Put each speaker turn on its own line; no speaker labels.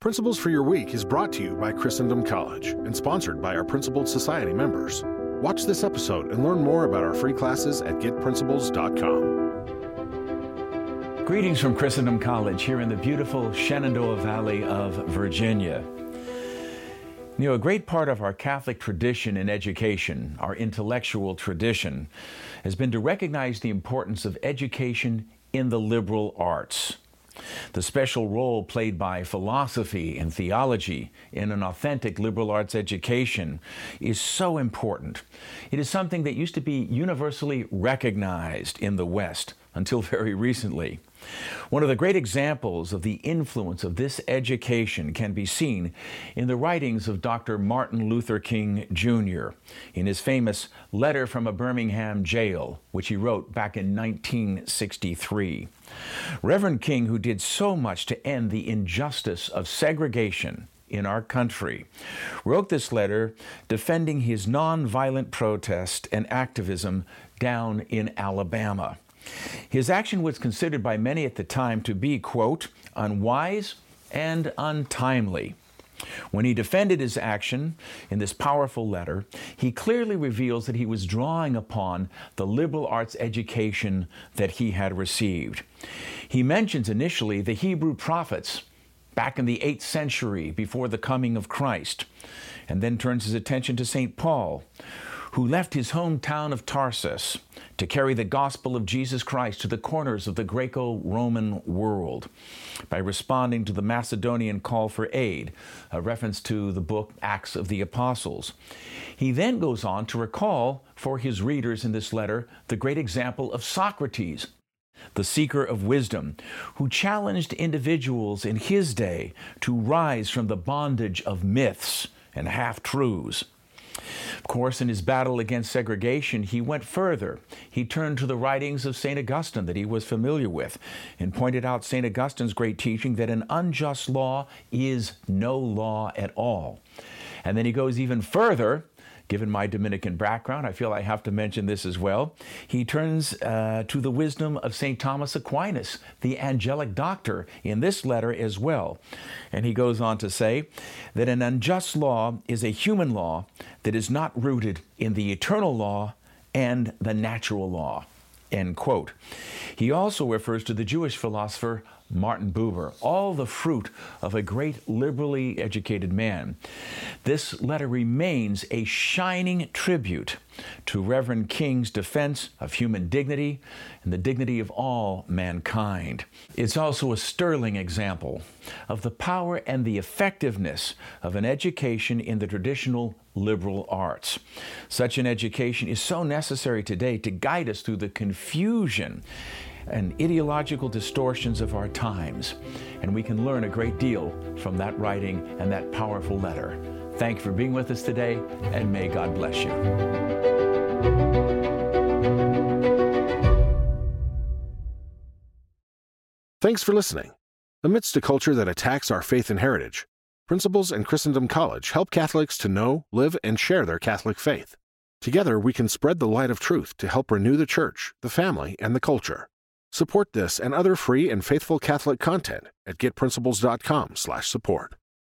Principles for Your Week is brought to you by Christendom College and sponsored by our Principled Society members. Watch this episode and learn more about our free classes at getprinciples.com.
Greetings from Christendom College here in the beautiful Shenandoah Valley of Virginia. You know, a great part of our Catholic tradition in education, our intellectual tradition, has been to recognize the importance of education in the liberal arts. The special role played by philosophy and theology in an authentic liberal arts education is so important. It is something that used to be universally recognized in the West until very recently. One of the great examples of the influence of this education can be seen in the writings of Dr. Martin Luther King Jr. in his famous Letter from a Birmingham Jail, which he wrote back in 1963. Reverend King, who did so much to end the injustice of segregation, in our country, wrote this letter defending his nonviolent protest and activism down in Alabama. His action was considered by many at the time to be, quote, unwise and untimely. When he defended his action in this powerful letter, he clearly reveals that he was drawing upon the liberal arts education that he had received. He mentions initially the Hebrew prophets back in the 8th century before the coming of Christ, and then turns his attention to St. Paul, who left his hometown of Tarsus to carry the gospel of Jesus Christ to the corners of the Greco Roman world by responding to the Macedonian call for aid, a reference to the book Acts of the Apostles. He then goes on to recall for his readers in this letter the great example of Socrates, the seeker of wisdom, who challenged individuals in his day to rise from the bondage of myths and half truths. Of course, in his battle against segregation, he went further. He turned to the writings of St. Augustine that he was familiar with and pointed out St. Augustine's great teaching that an unjust law is no law at all. And then he goes even further Given my Dominican background, I feel I have to mention this as well. He turns uh, to the wisdom of St. Thomas Aquinas, the angelic doctor, in this letter as well. And he goes on to say that an unjust law is a human law that is not rooted in the eternal law and the natural law. End quote. He also refers to the Jewish philosopher Martin Buber, all the fruit of a great liberally educated man. This letter remains a shining tribute to Reverend King's defense of human dignity and the dignity of all mankind. It's also a sterling example of the power and the effectiveness of an education in the traditional liberal arts. Such an education is so necessary today to guide us through the confusion and ideological distortions of our times. And we can learn a great deal from that writing and that powerful letter. Thank you for being with us today, and may God bless you.
Thanks for listening. Amidst a culture that attacks our faith and heritage, Principles and Christendom College help Catholics to know, live, and share their Catholic faith. Together, we can spread the light of truth to help renew the church, the family, and the culture. Support this and other free and faithful Catholic content at getprinciples.com/support.